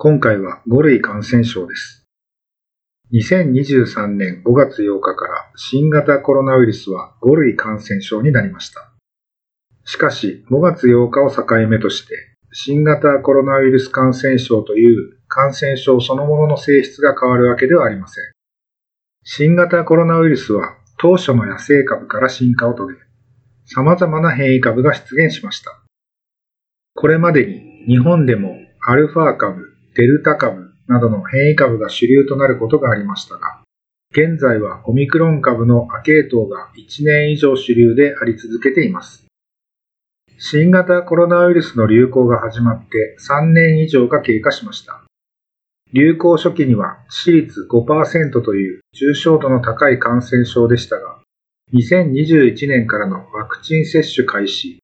今回は5類感染症です。2023年5月8日から新型コロナウイルスは5類感染症になりました。しかし5月8日を境目として新型コロナウイルス感染症という感染症そのものの性質が変わるわけではありません。新型コロナウイルスは当初の野生株から進化を遂げ、様々な変異株が出現しました。これまでに日本でもアルファ株、デルタ株などの変異株が主流となることがありましたが、現在はオミクロン株の亜系統が1年以上主流であり続けています。新型コロナウイルスの流行が始まって3年以上が経過しました。流行初期には致死率5%という重症度の高い感染症でしたが、2021年からのワクチン接種開始、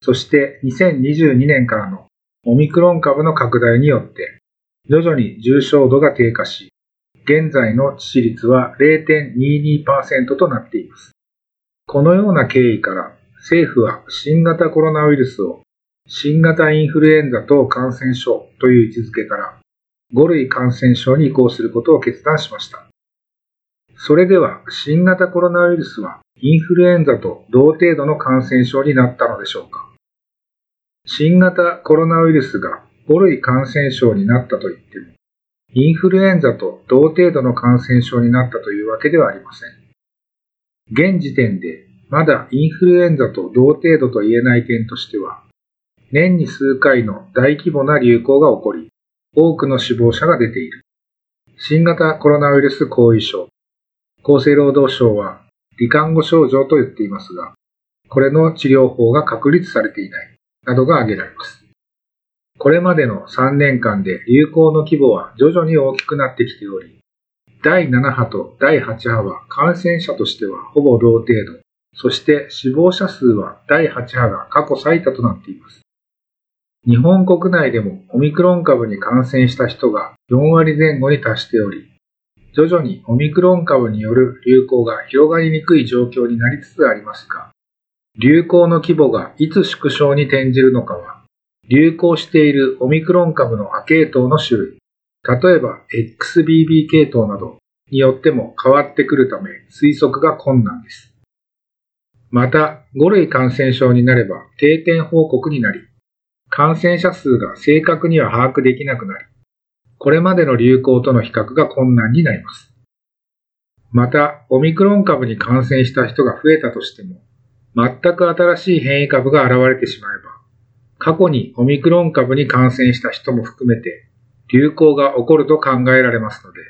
そして2022年からのオミクロン株の拡大によって、徐々に重症度が低下し、現在の致死率は0.22%となっています。このような経緯から、政府は新型コロナウイルスを新型インフルエンザ等感染症という位置づけから5類感染症に移行することを決断しました。それでは、新型コロナウイルスはインフルエンザと同程度の感染症になったのでしょうか新型コロナウイルスが5類感染症になったといっても、インフルエンザと同程度の感染症になったというわけではありません。現時点でまだインフルエンザと同程度と言えない点としては、年に数回の大規模な流行が起こり、多くの死亡者が出ている。新型コロナウイルス後遺症。厚生労働省は、罹患後症状と言っていますが、これの治療法が確立されていない、などが挙げられます。これまでの3年間で流行の規模は徐々に大きくなってきており、第7波と第8波は感染者としてはほぼ同程度、そして死亡者数は第8波が過去最多となっています。日本国内でもオミクロン株に感染した人が4割前後に達しており、徐々にオミクロン株による流行が広がりにくい状況になりつつありますが、流行の規模がいつ縮小に転じるのかは、流行しているオミクロン株の亜系統の種類、例えば XBB 系統などによっても変わってくるため推測が困難です。また、5類感染症になれば定点報告になり、感染者数が正確には把握できなくなり、これまでの流行との比較が困難になります。また、オミクロン株に感染した人が増えたとしても、全く新しい変異株が現れてしまえば、過去にオミクロン株に感染した人も含めて、流行が起こると考えられますので、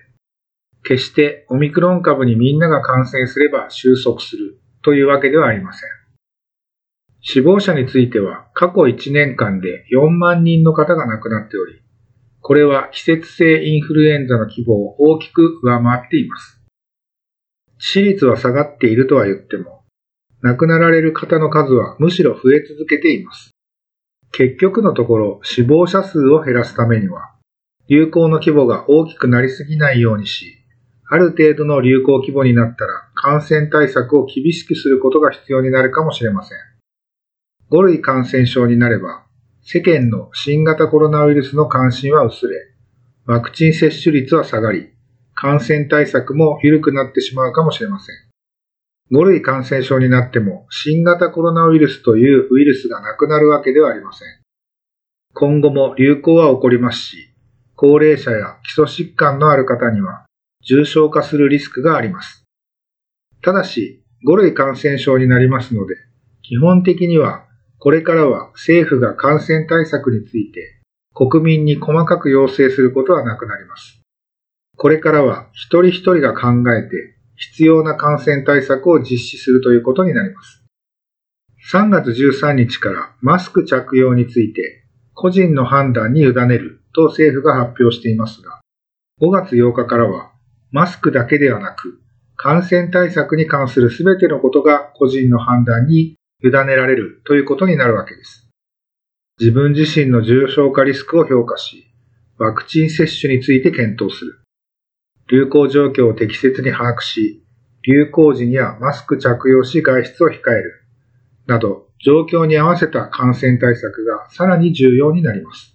決してオミクロン株にみんなが感染すれば収束するというわけではありません。死亡者については過去1年間で4万人の方が亡くなっており、これは季節性インフルエンザの規模を大きく上回っています。致死率は下がっているとは言っても、亡くなられる方の数はむしろ増え続けています。結局のところ死亡者数を減らすためには、流行の規模が大きくなりすぎないようにし、ある程度の流行規模になったら感染対策を厳しくすることが必要になるかもしれません。5類感染症になれば、世間の新型コロナウイルスの関心は薄れ、ワクチン接種率は下がり、感染対策も緩くなってしまうかもしれません。5類感染症になっても新型コロナウイルスというウイルスがなくなるわけではありません。今後も流行は起こりますし、高齢者や基礎疾患のある方には重症化するリスクがあります。ただし、5類感染症になりますので、基本的にはこれからは政府が感染対策について国民に細かく要請することはなくなります。これからは一人一人が考えて必要な感染対策を実施するということになります。3月13日からマスク着用について個人の判断に委ねると政府が発表していますが、5月8日からはマスクだけではなく、感染対策に関するすべてのことが個人の判断に委ねられるということになるわけです。自分自身の重症化リスクを評価し、ワクチン接種について検討する。流行状況を適切に把握し、流行時にはマスク着用し外出を控える。など、状況に合わせた感染対策がさらに重要になります。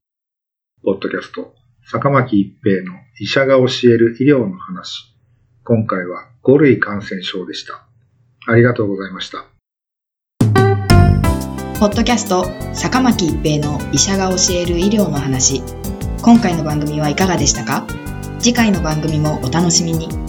ポッドキャスト、坂巻一平の医者が教える医療の話。今回は5類感染症でした。ありがとうございました。ポッドキャスト、坂巻一平の医者が教える医療の話。今回の番組はいかがでしたか？次回の番組もお楽しみに。